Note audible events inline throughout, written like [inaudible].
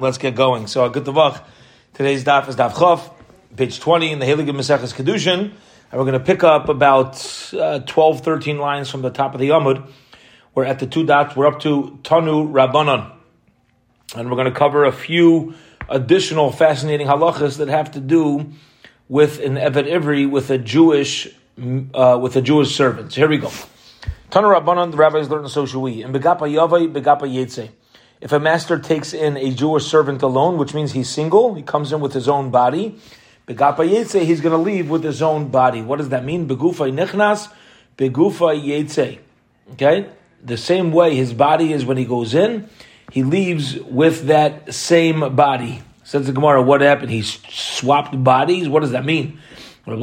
Let's get going. So, good Tavach. Today's daf is daf Chav, page 20 in the Heilige Maseches Kedushin. And we're going to pick up about uh, 12, 13 lines from the top of the Yamud. We're at the two dots. We're up to Tanu Rabbanon. And we're going to cover a few additional fascinating halachas that have to do with an Eved Ivri, with a Jewish, uh, with a Jewish servant. So here we go. Tanu Rabbanon, the rabbis learned so should we. And Begapa Yavai, Begapa Yetzeh. If a master takes in a Jewish servant alone, which means he's single, he comes in with his own body. Begapa Yetze, he's going to leave with his own body. What does that mean? Begufa nichnas, begufa Yetze. Okay? The same way his body is when he goes in, he leaves with that same body. Says the Gemara, what happened? He swapped bodies? What does that mean? What it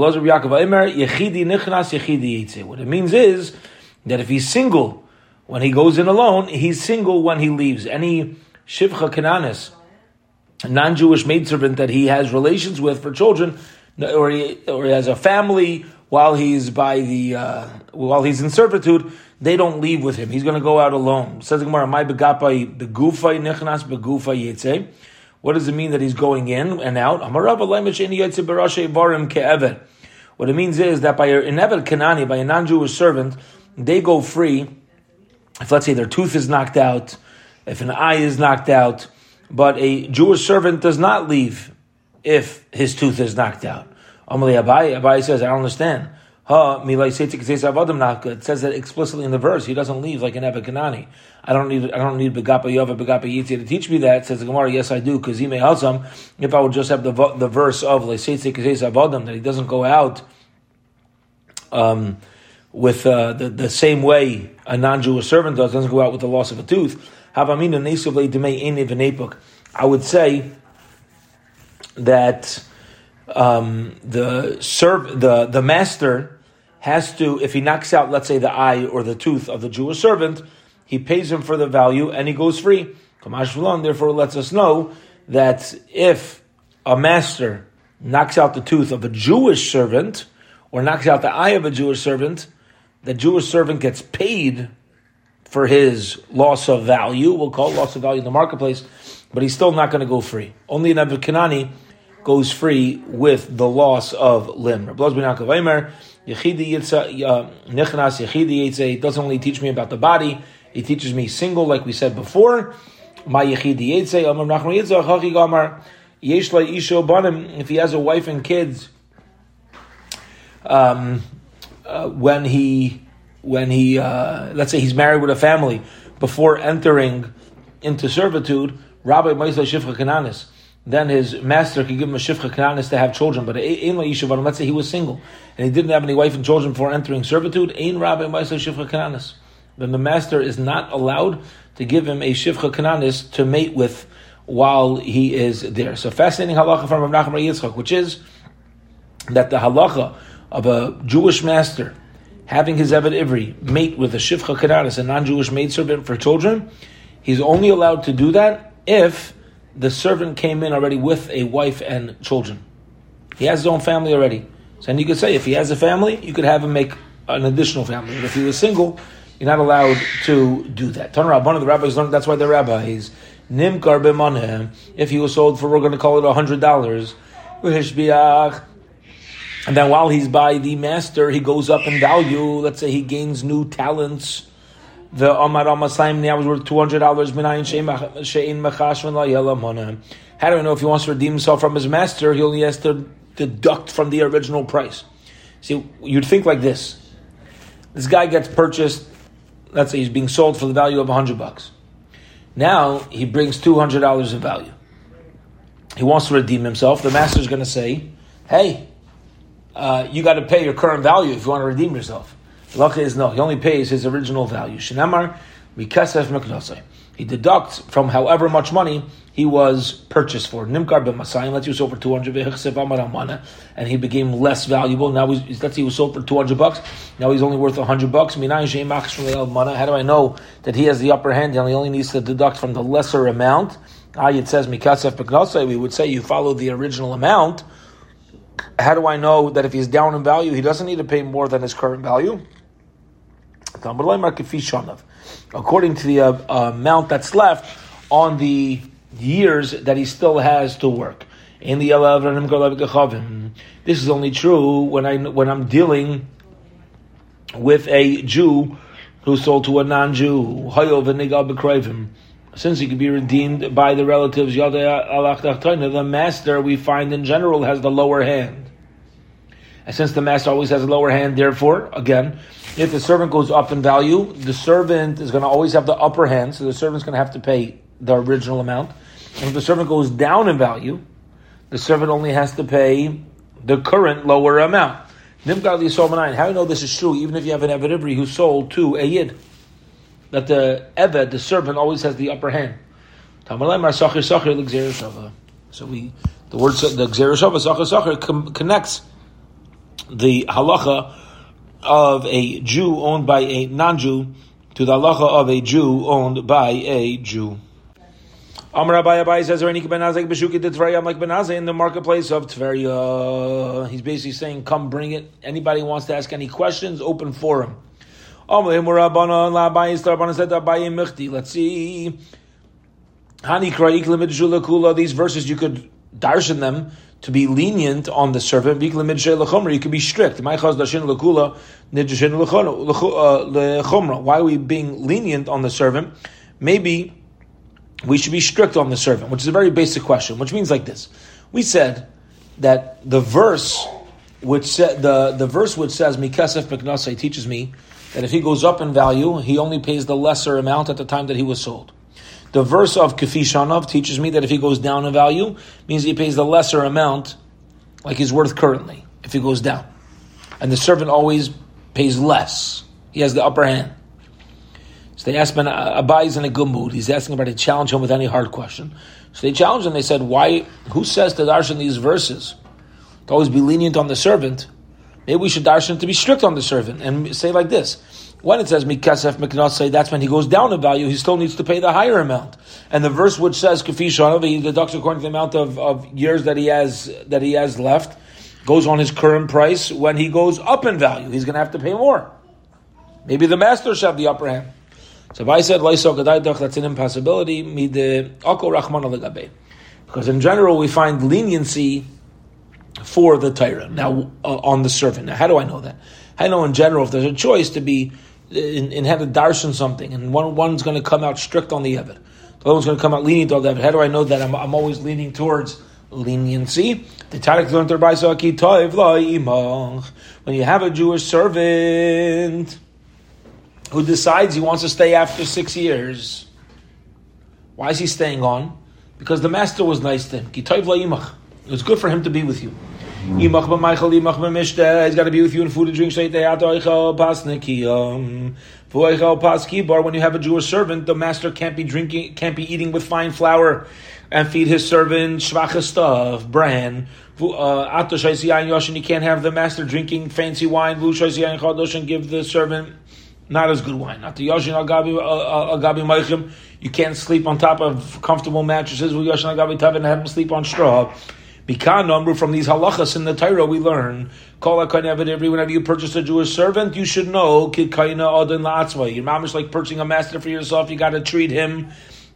means is that if he's single, when he goes in alone, he's single when he leaves. Any shivcha kananis, non-Jewish maidservant that he has relations with for children, or he, or he has a family while he's by the uh, while he's in servitude, they don't leave with him. He's going to go out alone. Says Gemara, "My begapai begufay nichnas begufay yetze." What does it mean that he's going in and out? What it means is that by an Eved Kanani, by a non-Jewish servant, they go free if let's say their tooth is knocked out, if an eye is knocked out, but a Jewish servant does not leave if his tooth is knocked out. Amalei Abai, Abai says, I don't understand. It says that explicitly in the verse. He doesn't leave like an Ebekanani. I don't need I don't need Begapa Yova, Begapa Yitzia to teach me that. Says the Gemara, yes I do, because he may some. If I would just have the the verse of that he doesn't go out um, with uh, the, the same way a non-Jewish servant does, doesn't go out with the loss of a tooth. I would say that um, the serv- the the master has to, if he knocks out, let's say, the eye or the tooth of the Jewish servant, he pays him for the value and he goes free. Therefore, lets us know that if a master knocks out the tooth of a Jewish servant or knocks out the eye of a Jewish servant, the Jewish servant gets paid for his loss of value. We'll call loss of value in the marketplace, but he's still not going to go free. Only Kanani goes free with the loss of limb. It doesn't only teach me about the body, it teaches me single, like we said before. If he has a wife and kids, um, uh, when he when he uh, let's say he's married with a family before entering into servitude, Rabbi Maisla Shifcha Kananis, then his master could give him a Shifcha Kananis to have children. But in Yishuvan, let's say he was single and he didn't have any wife and children before entering servitude, Ein Rabbi Maisla Shifcha Kananis. Then the master is not allowed to give him a Shifcha Kananis to mate with while he is there. So fascinating halacha from Rav Nachman Yitzchak, which is that the halacha of a Jewish master having his Eved Ivri mate with a Shivcha Kananis, a non-Jewish maidservant for children, he's only allowed to do that if the servant came in already with a wife and children. He has his own family already. So then you could say if he has a family, you could have him make an additional family. But if he was single, you're not allowed to do that. Tanra, one of the rabbis learned that's why the rabbi is Nimkar b'maneh. If he was sold for, we're going to call it hundred dollars. And then while he's by the master, he goes up in value. Let's say he gains new talents. The Omar Amasaim now is worth two hundred dollars. How do I know if he wants to redeem himself from his master? He only has to deduct from the original price. See, you'd think like this: this guy gets purchased. Let's say he's being sold for the value of hundred bucks. Now he brings two hundred dollars of value. He wants to redeem himself. The master is going to say, "Hey, uh, you got to pay your current value if you want to redeem yourself. The lacha is no, he only pays his original value. Shinamar, mikasef meknosai. He deducts from however much money he was purchased for. Nimkar b'masayim, let's was sold for 200 and he became less valuable. Now he's, let's say he was sold for 200 bucks, now he's only worth 100 bucks. How do I know that he has the upper hand and he only needs to deduct from the lesser amount? Ah, it says mikasef meknosai, we would say you follow the original amount, how do I know that if he's down in value, he doesn't need to pay more than his current value? According to the uh, uh, amount that's left on the years that he still has to work. In the This is only true when I when I'm dealing with a Jew who sold to a non-Jew. Since he could be redeemed by the relatives, the master we find in general has the lower hand. And since the master always has a lower hand, therefore, again, if the servant goes up in value, the servant is going to always have the upper hand, so the servant's going to have to pay the original amount. And if the servant goes down in value, the servant only has to pay the current lower amount. How do you know this is true, even if you have an Eved Ivri who sold to a Yid? That the Eved, the servant, always has the upper hand. So we, the word, the Gzereshava, connects the halacha of a Jew owned by a non-Jew to the halacha of a Jew owned by a Jew. Amar Abai Abai says, "Any benazek beshuki Tveria." I'm like benazek in the marketplace of Tveria. He's basically saying, "Come, bring it. Anybody wants to ask any questions, open forum." Let's see. These verses you could darshan them to be lenient on the servant. You could be strict. Uh, Why are we being lenient on the servant? Maybe we should be strict on the servant, which is a very basic question, which means like this. We said that the verse which said the, the verse which says teaches me that if he goes up in value, he only pays the lesser amount at the time that he was sold. The verse of Kafishanov teaches me that if he goes down in value, means he pays the lesser amount like he's worth currently, if he goes down. And the servant always pays less. He has the upper hand. So they asked Ben Abai is in a good mood. He's asking about to challenge him with any hard question. So they challenged him. They said, "Why? Who says to darshan these verses to always be lenient on the servant? Maybe we should darshan to be strict on the servant and say like this: when it says mikasef say that's when he goes down in value, he still needs to pay the higher amount. And the verse which says kafishanov, he deducts according to the amount of, of years that he has that he has left, goes on his current price. When he goes up in value, he's going to have to pay more. Maybe the master should have the upper hand. So if I said that's an impossibility. Because in general, we find leniency for the Torah now uh, on the servant. Now, how do I know that? I know in general if there's a choice to be in, in how to darshan something, and one one's going to come out strict on the Evid, the other one's going to come out lenient on the Evid. How do I know that? I'm, I'm always leaning towards leniency. When you have a Jewish servant who decides he wants to stay after six years. Why is he staying on? Because the master was nice to him. It was good for him to be with you. He's got to be with you in food and drink. When you have a Jewish servant, the master can't be drinking, can't be eating with fine flour and feed his servant stuff, bran. Uh, you can't have the master drinking fancy wine. And give the servant not as good wine. Not the yoshin agabi uh, uh, You can't sleep on top of comfortable mattresses. And have him sleep on straw. Mikan number from these halachas in the Torah we learn. Call every whenever you purchase a Jewish servant, you should know kikaina odin la'atzma. Your mom is like purchasing a master for yourself. You got to treat him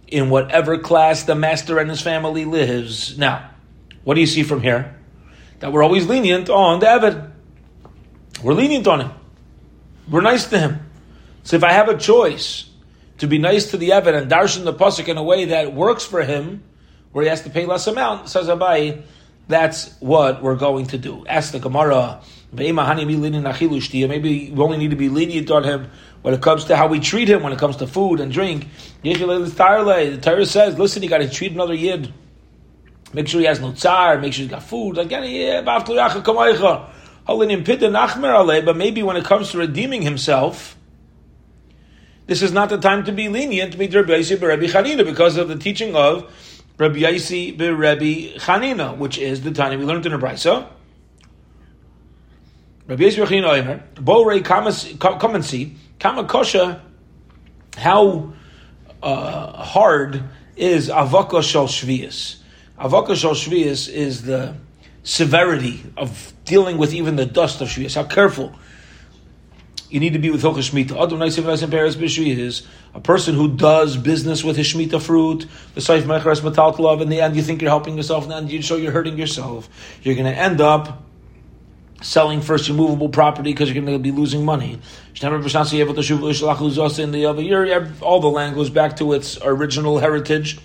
in whatever class the master and his family lives. Now, what do you see from here? That we're always lenient on the Evid. We're lenient on him. We're nice to him. So if I have a choice to be nice to the Evid and darshan the pasuk in a way that works for him, where he has to pay less amount, says Abai, that's what we're going to do. Ask the Gemara. Maybe we only need to be lenient on him when it comes to how we treat him, when it comes to food and drink. The Torah says, listen, you got to treat another yid. Make sure he has no tsar, make sure he's got food. Like, but maybe when it comes to redeeming himself, this is not the time to be lenient because of the teaching of Rabbi Yaisi be Rabbi Chanina, which is the Tanya we learned in brisa. Rabbi Yaisi be Chanina Omer, Borei come and see, Kamakosha, how uh, hard is Avaka Shal Shvius. Avaka Shal Shvius is the severity of dealing with even the dust of Shvius, how careful you need to be with Hilchas Shemitah. Is a person who does business with his Shemitah fruit, the Saif Mecharas Matal Love, in the end you think you're helping yourself, and then you show you're hurting yourself. You're going to end up selling first your movable property because you're going to be losing money. All the land goes back to its original heritage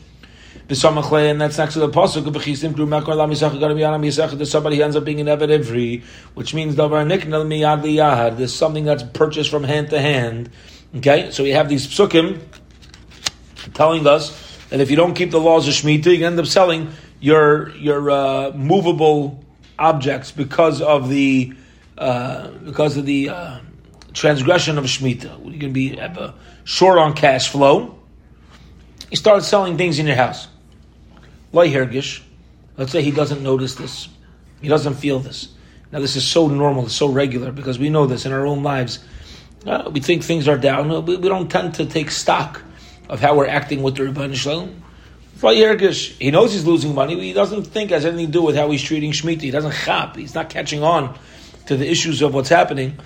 and that's next to the pasuk of Bechisim Kru Mekor Lam Yisach Garam Yanam Yisach. There's somebody who ends up being an Eved Ivri, which means Davar Niknel Miyad Liyahad. There's something that's purchased from hand to hand. Okay, so we have these psukim telling us that if you don't keep the laws of Shemitah, you end up selling your your uh, movable objects because of the uh, because of the uh, transgression of Shemitah. You're going to be short on cash flow. You start selling things in your house. Loy Hergish, let's say he doesn't notice this, he doesn't feel this. Now, this is so normal, it's so regular because we know this in our own lives. Uh, we think things are down. We, we, don't tend to take stock of how we're acting with the Ribono Shel Olam. Hergish, he knows he's losing money, but he doesn't think it has anything to do with how he's treating Shemitah. He doesn't chap. He's not catching on to the issues of what's happening.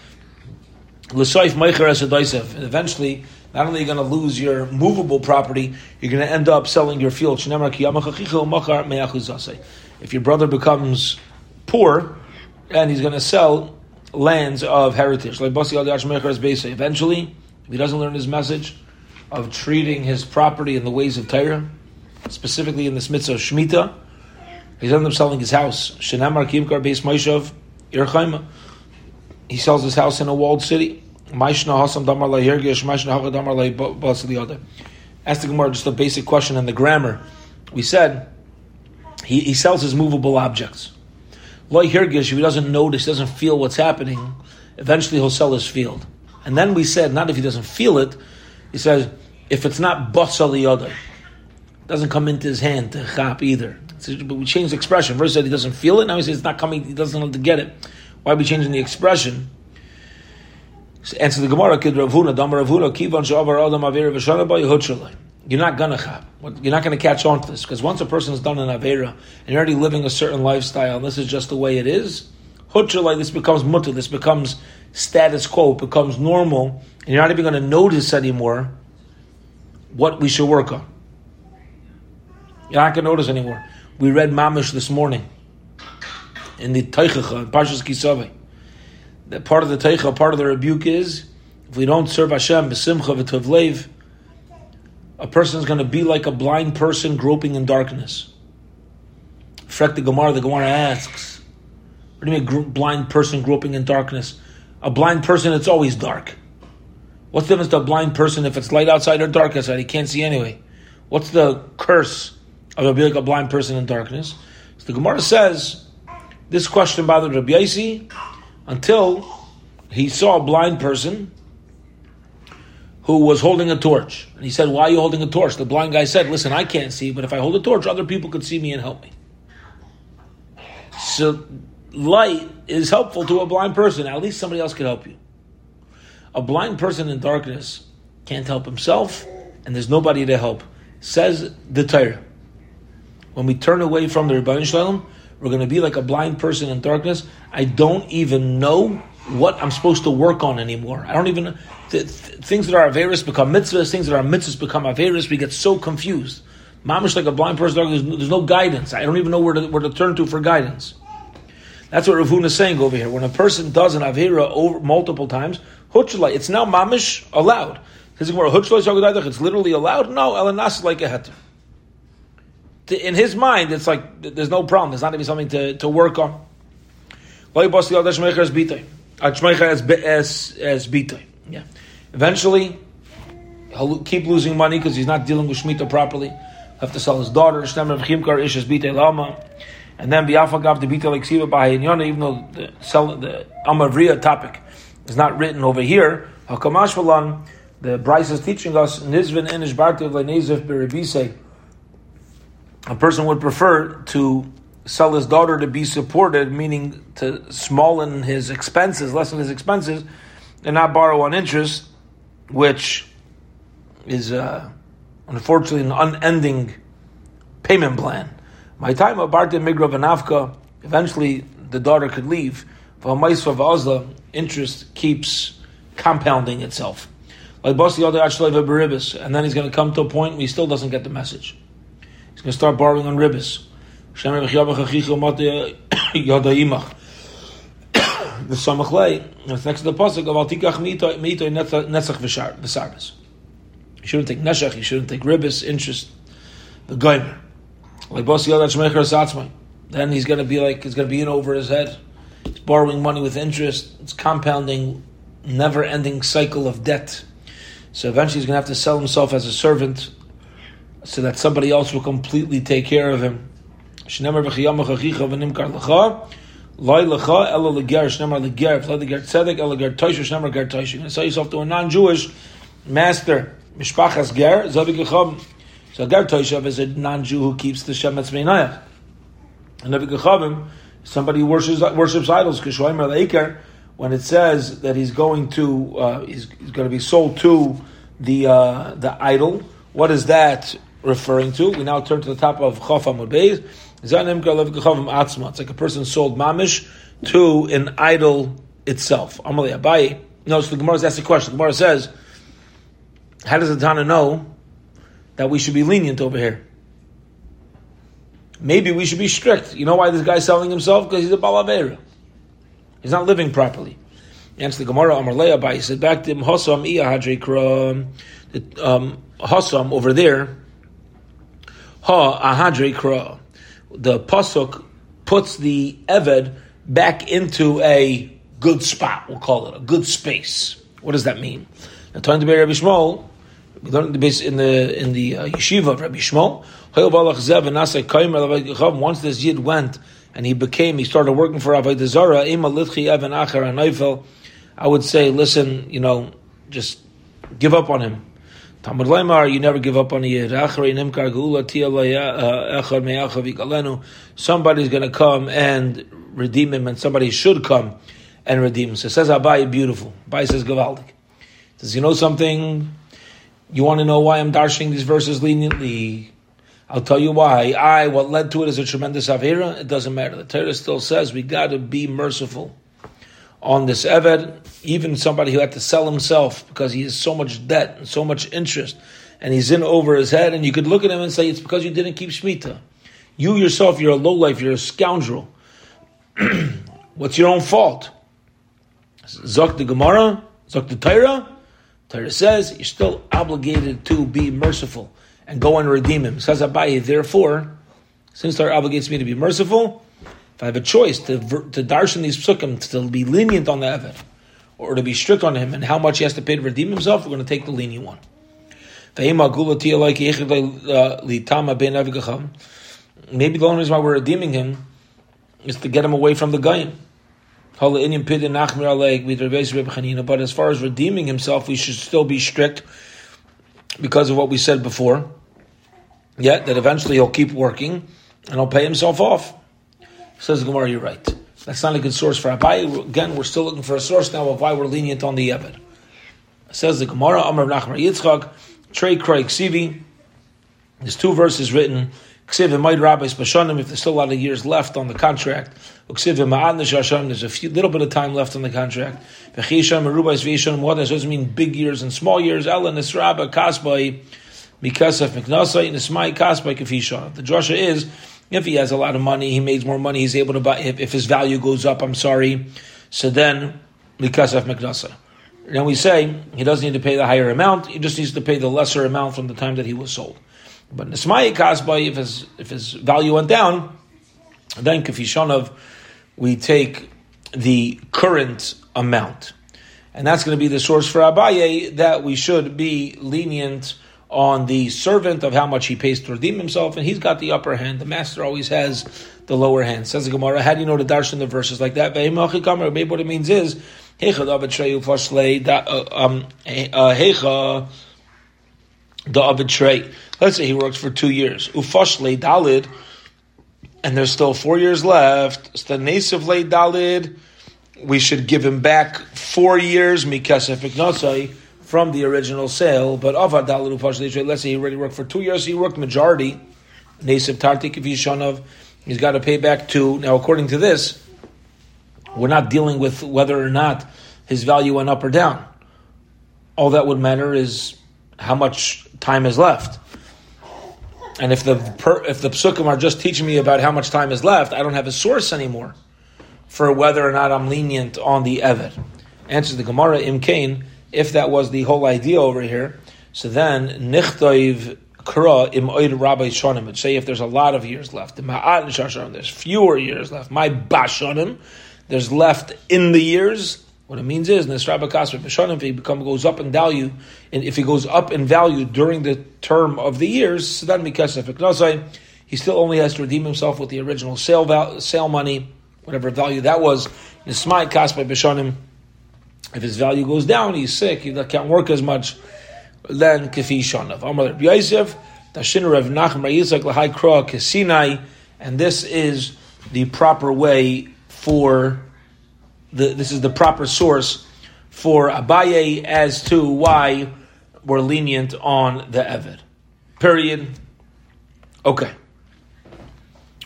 Eventually, not only are you going to lose your movable property, you're going to end up selling your field. If your brother becomes poor, and he's going to sell lands of heritage, like eventually, if he doesn't learn his message of treating his property in the ways of Torah, specifically in this mitzvah of Shemitah, he's end up selling his house. He sells his house in a walled city. Ask the Gemara just a basic question in the grammar. We said he, he sells his movable objects. Loy Hirgish, if he doesn't notice, doesn't feel what's happening, eventually he'll sell his field. And then we said, not if he doesn't feel it, he says, if it's not other, doesn't come into his hand to chop either. But we changed the expression. First said he doesn't feel it, now he says it's not coming, he doesn't know to get it. Why are we changing the expression? Answer the Gemara, Kid Rav Huna, Dam Rav Huna, Kivan Shavar Adam Avera V'Shana Ba Yehut You're not gonna chap. You're not gonna catch on to this because once a person has done an avera and you're already living a certain lifestyle, and this is just the way it is. Hutchalai, this becomes mutter. This becomes status quo. It becomes normal, and you're not even to notice anymore what we should work on. You're not to notice anymore. We read Mamish this morning in the Teichacha, in Parshas Ki Savo that part of the teicha, part of the rebuke is if we don't serve Hashem b'simcha v'tovlev, a person is going to be like a blind person groping in darkness. Frek the Gemara, the Gemara asks, what do you mean blind person groping in darkness? A blind person, it's always dark. What's the difference to a blind person if it's light outside or dark outside? He can't see anyway. What's the curse of being like a blind person in darkness? So the Gemara says, this question bothered Rabbi Yaisi, until he saw a blind person who was holding a torch. And he said, Why are you holding a torch? The blind guy said, Listen, I can't see, but if I hold a torch, other people could see me and help me. So light is helpful to a blind person. At least somebody else could help you. A blind person in darkness can't help himself, and there's nobody to help. Says the Torah. When we turn away from the Ribono Shel Olam, we're going to be like a blind person in darkness. I don't even know what I'm supposed to work on anymore. I don't even th- th- things that are averis become mitzvahs. Things that are mitzvahs become averis. We get so confused. Mamish like a blind person. There's no, there's no guidance. I don't even know where to, where to turn to for guidance. That's what Rav Huna is saying over here. When a person does an avera over multiple times, hutzla, it's now mamish allowed. It's literally allowed. No, elanas like a heter in his mind, it's like there's no problem. There's not even something to, to work on. Yeah. Eventually, he'll keep losing money because he's not dealing with Shemitah properly. He'll have to sell his daughter. And then Biafagav the Bita like Siva by even though the sell the Amavriya topic is not written over here, Hakamash the Braisa is teaching us Nizvin Enish Bartiv Lenezif Beribise a person would prefer to sell his daughter to be supported, meaning to smollen his expenses, lessen his expenses, and not borrow on interest, which is uh, unfortunately an unending payment plan. My time of Barta Migra Vanavka, eventually the daughter could leave. For Maysva Vazla, interest keeps compounding itself. Like Basi Baribis, and then he's going to come to a point where he still doesn't get the message. To start borrowing on ribis. the samachlei. It's next to the pasuk of altikach mito mito netzach v'sarbis. You shouldn't take neshach. You shouldn't take ribis interest. The goyim like boss yelled at Then he's going to be like he's going to be in over his head. He's borrowing money with interest. It's compounding, never-ending cycle of debt. So eventually he's going to have to sell himself as a servant, so that somebody else will completely take care of him. Loy lecha ela leger shnemar leger v'lo leger tzedek ela leger toisha shnemar ger toisha. You're going to sell yourself to a non-Jewish master, mishpachas ger, zavi gecham. So ger toisha is a non-Jew who keeps the shemetz meinayach. And zavi gechavim, somebody who worships, worships idols, kishoimer leiker, when it says that he's going to, uh, he's, he's, going to be sold to the uh, the idol, what is that referring to? We now turn to the top of Chaf Amud Beis. It's like a person sold mamish to an idol itself. Amalei Abaye. No, so the Gemara asks a question. The Gemara says, how does the Tana know that we should be lenient over here? Maybe we should be strict. You know why this guy's selling himself? Because he's a balavera. He's not living properly. Answer the Gemara, Amalei Abaye said back to him, hadre um, over there, Ha ahadre kra the pasuk puts the eved back into a good spot. We'll call it a good space. What does that mean? Now, talking to Rabbi Shmuel, we learned the base in the in the uh, yeshiva of Rabbi Shmuel. Once this yid went and he became, he started working for Avodah Zarah. I would say, listen, you know, just give up on him. Talmud Lemar, you never give up on a uh, yid. Somebody's going to come and redeem him, and somebody should come and redeem him. So says Abai, beautiful. Abai says Gavaldik. Says, you know something? You want to know why I'm darshing these verses leniently? I'll tell you why. I, what led to it is a tremendous avera. It doesn't matter. The Torah still says we got to be merciful on this Eved, even somebody who had to sell himself because he has so much debt and so much interest, and he's in over his head, and you could look at him and say, it's because you didn't keep Shemitah. You yourself, you're a lowlife, you're a scoundrel. [clears throat] What's your own fault? Zok the Gemara, Zok the Torah. Torah says you're still obligated to be merciful and go and redeem him. Says Abaye, therefore, since Torah obligates me to be merciful, if I have a choice to to darshan these psukim to be lenient on the Evid, or to be strict on him and how much he has to pay to redeem himself, we're going to take the lenient one. Uh, Maybe the only reason why we're redeeming him is to get him away from the Goyim. But as far as redeeming himself, we should still be strict because of what we said before. Yet that eventually he'll keep working and he'll pay himself off. Says the Gemara, you're right. That's not a good source for Abai. Again, we're still looking for a source now of why we're lenient on the Yebed. Says the Gemara, Amr Nachmar Yitzchak, Trey Craig Sivi. There's two verses written. Ksiv might rabbis bashanim if there's still a lot of years left on the contract. Ksiv ma'ad nishasham there's a few, little bit of time left on the contract. V'chisham merubais v'yisham what doesn't mean big years and small years. Ella nisraba kasbay mikasaf miknasai nismai kasbay kafisha. The drasha is if he has a lot of money, he makes more money, he's able to buy, if, if his value goes up, I'm sorry, so then, Likasaf Meknasa. Then we say he doesn't need to pay the higher amount, he just needs to pay the lesser amount from the time that he was sold. But Nismai Kasbay, if his, if his value went down, then Kafishonov, we take the current amount. And that's going to be the source for Abaye that we should be lenient on the servant of how much he pays to redeem himself, and he's got the upper hand. The master always has the lower hand. Says the Gemara, how do you know the darshan the verses like that? Maybe what it means is, the uh, um, uh, Abitray. Let's say he works for two years. Ufashle dalid, and there's still four years left. Stanesiv dalid, we should give him back four years. Mikasef iknosai from the original sale, but Pashal let's say he already worked for two years, he worked majority. He's got to pay back two. Now, according to this, we're not dealing with whether or not his value went up or down. all that would matter is how much time is left. And if the if the psukim are just teaching me about how much time is left, I don't have a source anymore for whether or not I'm lenient on the Eved. Answers the Gemara, Im Kain, if that was the whole idea over here, so then, Nichtoiv Kra im Oid Rabbi Shonim, say if there's a lot of years left, there's fewer years left, my Bashonim, there's left in the years, what it means is, Nisrabba Kasper Bashonim, if he become, goes up in value, and if he goes up in value during the term of the years, so then Mikasef he still only has to redeem himself with the original sale val- sale money, whatever value that was. Nismai Kasper Bashonim, if his value goes down, he's sick, he can't work as much, then Kefi Shanav. Amar Rabbi Yosef, and this is the proper way for the, this is the proper source for Abaye as to why we're lenient on the Evid. Period. Okay.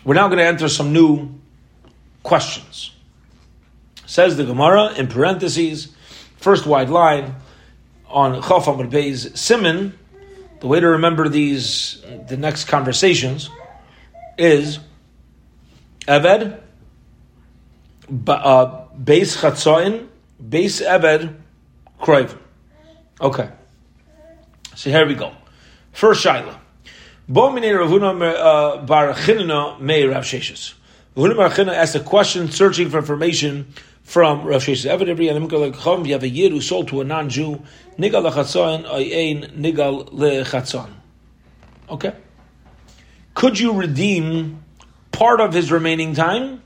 We're now going to enter some new questions. Says the Gemara in parentheses, first wide line on Chaf Amud Beis the way to remember these, the next conversations, is Eved, uh, Beis Chatzoin, Beis Eved, Kroiv. Okay. So here we go. First Shaila. Bo Minei Rav Huna uh, Bar Rav Sheshes. Rav Huna Bar asked a question searching for information from Sheshes. Eved Every Animal Chom, you have a yid who sold to a non-Jew, Nigal lechatzon, ayin nigal lechatzon. Okay. Could you redeem part of his remaining time,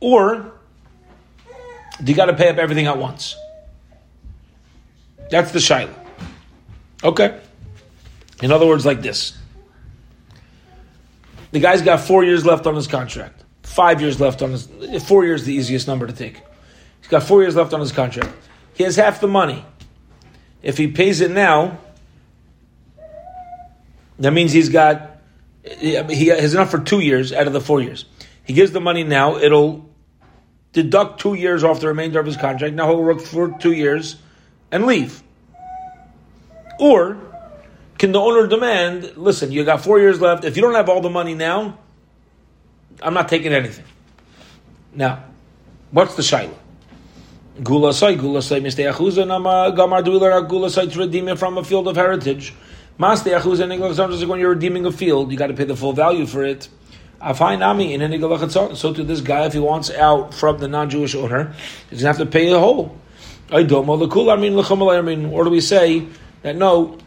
or do you got to pay up everything at once? That's the shaila. Okay. In other words, like this. The guy's got four years left on his contract. Five years left on his. Four years the easiest number to take. He's got four years left on his contract. He has half the money. If he pays it now, that means he's got he has enough for two years out of the four years. He gives the money now; it'll deduct two years off the remainder of his contract. Now he'll work for two years and leave. Or can the owner demand? Listen, you got four years left. If you don't have all the money now, I'm not taking anything. Now, what's the shaila? Gula say, gula say, Mr. Yachuza nama gamar. Do we learn gula say to redeem it from a field of heritage? Master Yachuza and when you're redeeming a field, you got to pay the full value for it. Afai nami in So to this guy, if he wants out from the non-Jewish owner, he's gonna have to pay the whole. I don't know I mean, I mean, or do we say that no?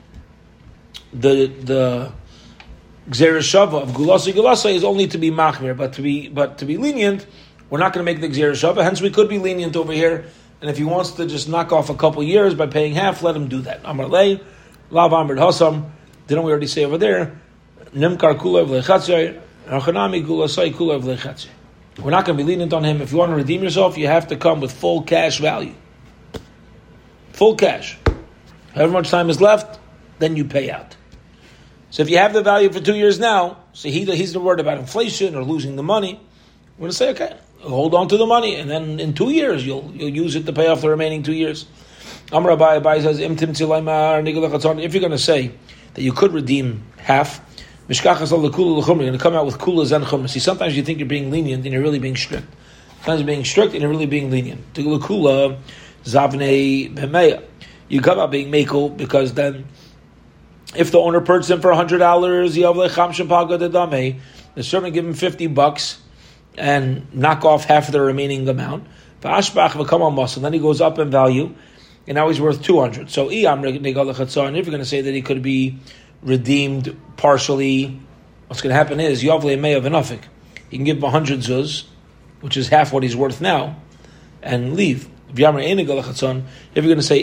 The the Xeris Shava of Gulasi Gulasa is only to be machmir, but to be but to be lenient, we're not going to make the Xeris Shava. Hence, we could be lenient over here and if he wants to just knock off a couple years by paying half, let him do that. Amar lei, lav amr hasam. Didn't we already say over there? Nimkar kulav lechatzay, rachanami gulasai kulav lechatzay. We're not going to be lenient on him. If you want to redeem yourself, you have to come with full cash value. Full cash. However much time is left, then you pay out. So if you have the value for two years now, so he, he's not worried about inflation or losing the money, we're going to say, okay, hold on to the money, and then in two years you'll you'll use it to pay off the remaining two years. Amr Abai says, If you're going to say that you could redeem half, you're going to come out with kulas and chumas. See, sometimes you think you're being lenient and you're really being strict. Sometimes you're being strict and you're really being lenient. Kula zavne b'meya. You come out being mekel because then, if the owner purchased him for hundred dollars, the servant give him fifty bucks and knock off half of the remaining amount. And then he goes up in value, and now he's worth 200. So, if you're going to say that he could be redeemed partially, what's going to happen is, Yovle may have enough. He can give him 100 zuz, which is half what he's worth now, and leave. If you're going to say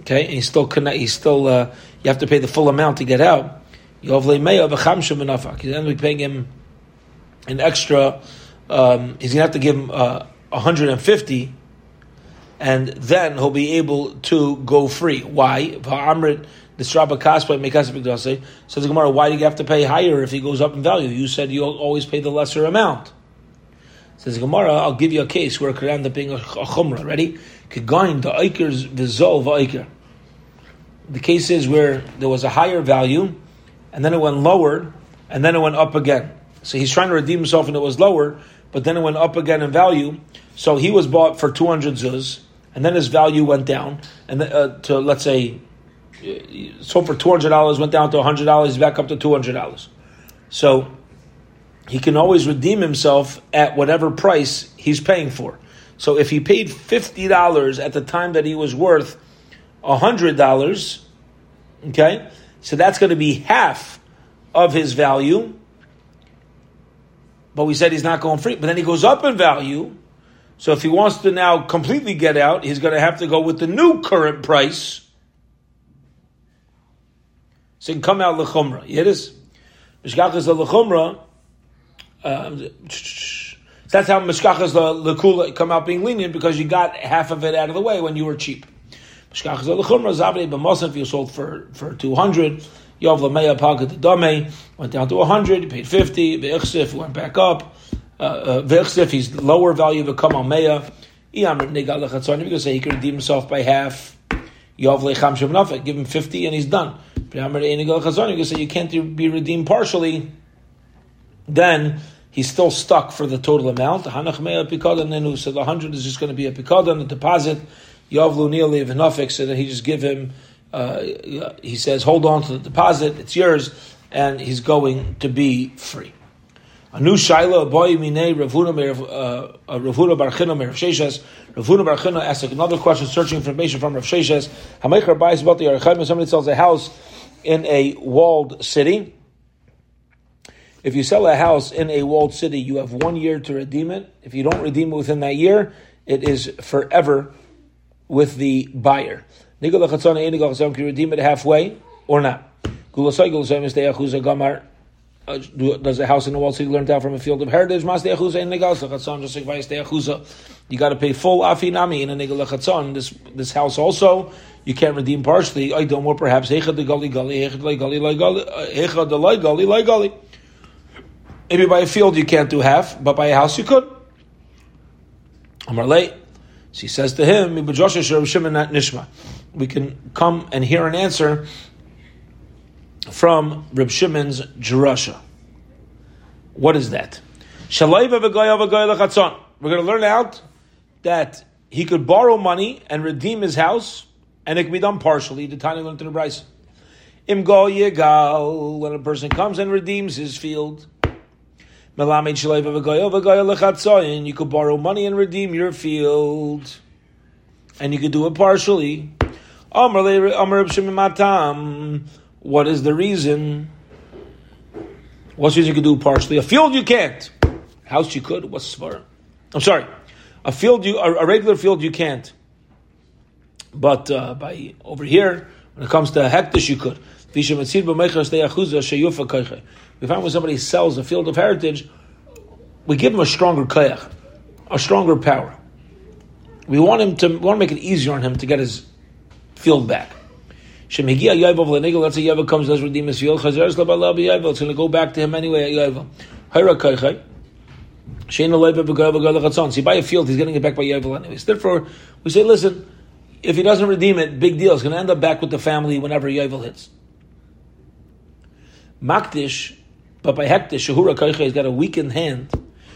okay, and he's still, he's still uh, you have to pay the full amount to get out, Yovle may have a. He's going to be paying him an extra, um, he's going to have to give him uh, 150, and then he'll be able to go free. Why? Va'amrit, the Gemara, why do you have to pay higher if he goes up in value? You said you always pay the lesser amount. Says Gemara, I'll give you a case where it could end up being a, a chumrah. Ready? The v'Eiker. the case is where there was a higher value, and then it went lower, and then it went up again. So he's trying to redeem himself, and it was lower, but then it went up again in value. So he was bought for 200 zuz, and then his value went down, and uh, to let's say, so for $200 went down to $100, back up to $200. So he can always redeem himself at whatever price he's paying for. So if he paid $50 at the time that he was worth $100, okay, so that's going to be half of his value. But we said he's not going free. But then he goes up in value. So if he wants to now completely get out, he's going to have to go with the new current price. So he can come out lechumra. You hear this? Mishkachas lechumra. Um, that's how mishkachas lekula come out being lenient because you got half of it out of the way when you were cheap. Mishkachas lechumra zavdei b'mosan if you sold for for two hundred. Yov lameya pagat dame went down to hundred. You paid fifty. V'echsif went back up. Uh, uh, he's lower value become on meya. Iyam negal lechatzon. You can say he could redeem himself by half. Yov lecham shem Give him fifty and he's done. You can say you can't be redeemed partially. Then he's still stuck for the total amount. Hanach meya pikadon So the hundred is just going to be a pikadon, a deposit. Yavlu Nili Vinafik, so that he just give him, uh, he says, hold on to the deposit, it's yours, and he's going to be free. A new Shaila, boy mine Rav Huna uh, uh, Barchina Rav Sheshes. Rav Huna Barchina asks another question, searching information from Rav Sheshes. Hamecher buys about the Archaim. Somebody sells a house in a walled city. If you sell a house in a walled city, you have one year to redeem it. If you don't redeem it within that year, it is forever with the buyer. Nigel can you redeem it halfway or not? Uh, does a house in the wall city learn out from a field of heritage? Just like You got to pay full afinami in a nigel This this house also you can't redeem partially. I don't know perhaps hechad the gully gully hechad the gully hechad the gully gully. Maybe by a field you can't do half, but by a house you could. Amar. She says to him, We can come and hear an answer from Reb Shimon's Jerusha. What is that? We're going to learn out that he could borrow money and redeem his house, and it can be done partially. The tiny went to the Braisa. Im when a person comes and redeems his field. You could borrow money and redeem your field, and you could do it partially. What is the reason? What's the reason you could do partially? A field you can't. House you could. What's the I'm sorry. A field you, a, regular field you can't. But uh, by over here, when it comes to a hektish, you could. We find when somebody sells a field of heritage, we give him a stronger koyach, a stronger power. We want him to we want to make it easier on him to get his field back. Let's say Yavel comes, does redeem his field. It's going to go back to him anyway at Yavel. So you buy a field, he's getting it back by Yavel anyways. Therefore, we say, listen, if he doesn't redeem it, big deal. It's going to end up back with the family whenever Yavel hits. Makdish, but by Hektish, Shahura Koicha, he's got a weakened hand.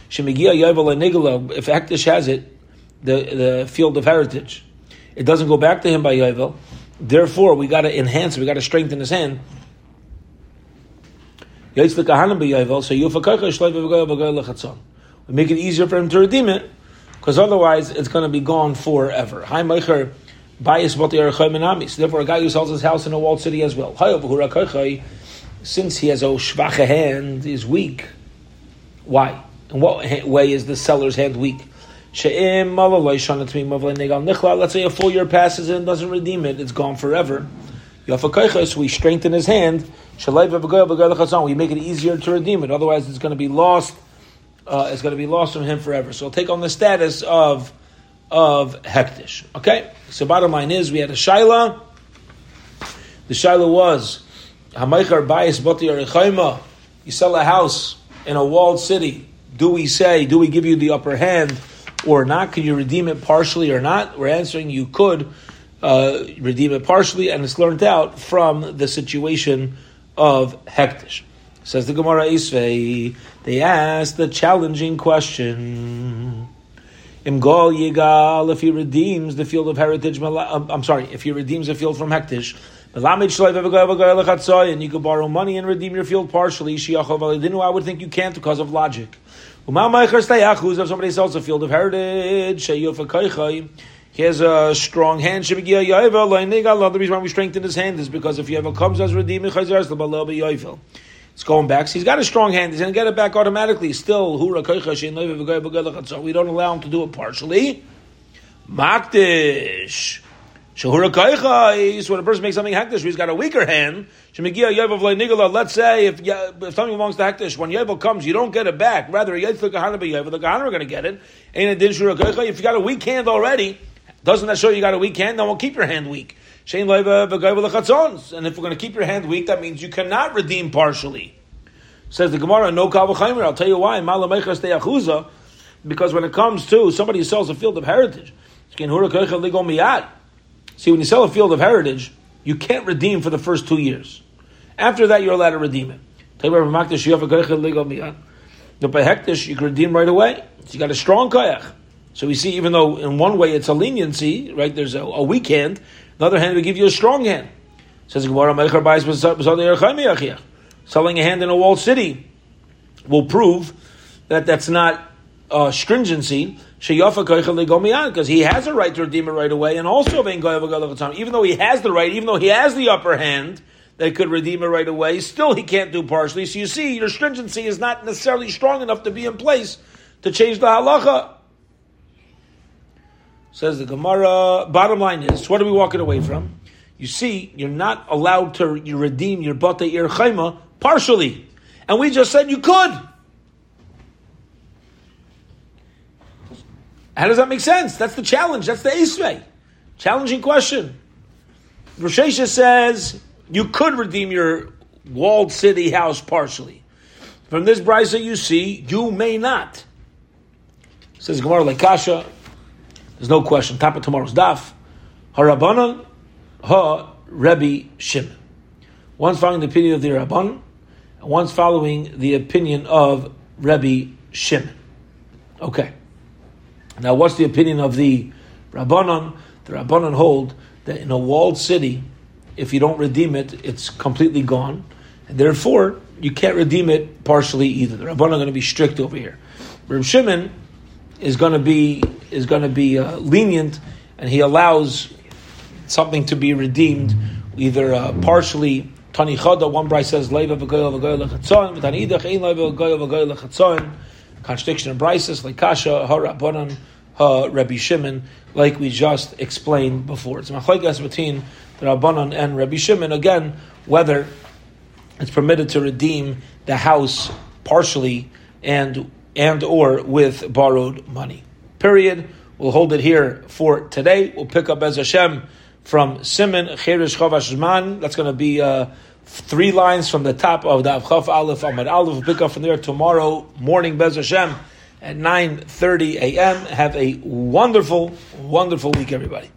Shemigia Yavel Nigala, if Hektish has it, the, the field of heritage, it doesn't go back to him by Yavel. Therefore, we got to enhance we got to strengthen his hand. So we make it easier for him to redeem it, because otherwise it's going to be gone forever. Therefore, a guy who sells his house in a walled city as well since he has a shvacha hand, is weak. Why? In what way is the seller's hand weak? Let's say a full year passes and doesn't redeem it, it's gone forever. We strengthen his hand. We make it easier to redeem it. Otherwise, it's going to be lost. Uh, it's going to be lost from him forever. So take on the status of of hektish. Okay. So bottom line is we had a shaila. The shaila was Hamaychar Bayis Bati You sell a house in a walled city. Do we say, do we give you the upper hand or not? Can you redeem it partially or not? We're answering you could. uh, redeem it partially, and it's learned out from the situation of hektish. Says the Gemara Isvei, they ask the challenging question. Imgol Yigal, if he redeems the field of heritage, um, I'm sorry, if he redeems the field from hektish, and you could borrow money and redeem your field partially, I would think you can't because of logic. If somebody sells a field of heritage, he has a strong hand. The reason why we strengthen his hand is because if you ever comes as redeeming it's going back. So he's got a strong hand. He's going to get it back automatically. Still, So we don't allow him to do it partially. Makdish. Shahura Kaicha is when a person makes something hekdesh, he's got a weaker hand. Let's say if if something belongs to hekdesh, when Yavel comes, you don't get it back. Rather, the Kahana Yavel, the are going to get it. Kaicha? If you got a weak hand already, doesn't that show you got a weak hand? Then we'll keep your hand weak. And if we're going to keep your hand weak, that means you cannot redeem partially. Says the Gemara, no kavachaymer. I'll tell you why. Because when it comes to somebody who sells a field of heritage, See, when you sell a field of heritage, you can't redeem for the first two years. After that, you're allowed to redeem it. The hekdesh you can redeem right away. So you got a strong kayach. So we see, even though in one way it's a leniency, right? There's a, a weak hand. On the other hand, we give you a strong hand. Selling a hand in a walled city will prove that that's not uh, stringency because he has a right to redeem it right away, and also even though he has the right, even though he has the upper hand that could redeem it right away, still he can't do partially. So you see, your stringency is not necessarily strong enough to be in place to change the halacha. Says the Gemara. Bottom line is, what are we walking away from? You see, you're not allowed to you redeem your bata ir partially, and we just said you could. How does that make sense? That's the challenge. That's the Isvei. Challenging question. Roshesha says you could redeem your walled city house partially. From this Braisa you see, you may not. Says Gemara Lekasha. There's no question. Top of tomorrow's daf. Harabanan ha Rebbe Shimon. One's following the opinion of the Rabban, and one's following the opinion of Rebbe Shimon. Okay. Now, what's the opinion of the Rabbanon? The Rabbanon hold that in a walled city, if you don't redeem it, it's completely gone, and therefore you can't redeem it partially either. The Rabbanon are going to be strict over here. Reb Shimon is going to be is going to be uh, lenient, and he allows something to be redeemed either uh, partially. Tani Chada, one bride says contradiction in Brises, like Kasha, Ha Rabbanan, Ha Rabbi Shimon, like we just explained before. It's Machlaikas between the Rabbanan and Rabbi Shimon, again, whether it's permitted to redeem the house partially and and or with borrowed money. Period. We'll hold it here for today. We'll pick up as Hashem from Simon Cherish Chavash. That's going to be uh, three lines from the top of the Avchaf Aleph Amud Aleph. We'll pick up from there tomorrow morning, Bez Hashem, at 9.30 a.m. Have a wonderful, wonderful week, everybody.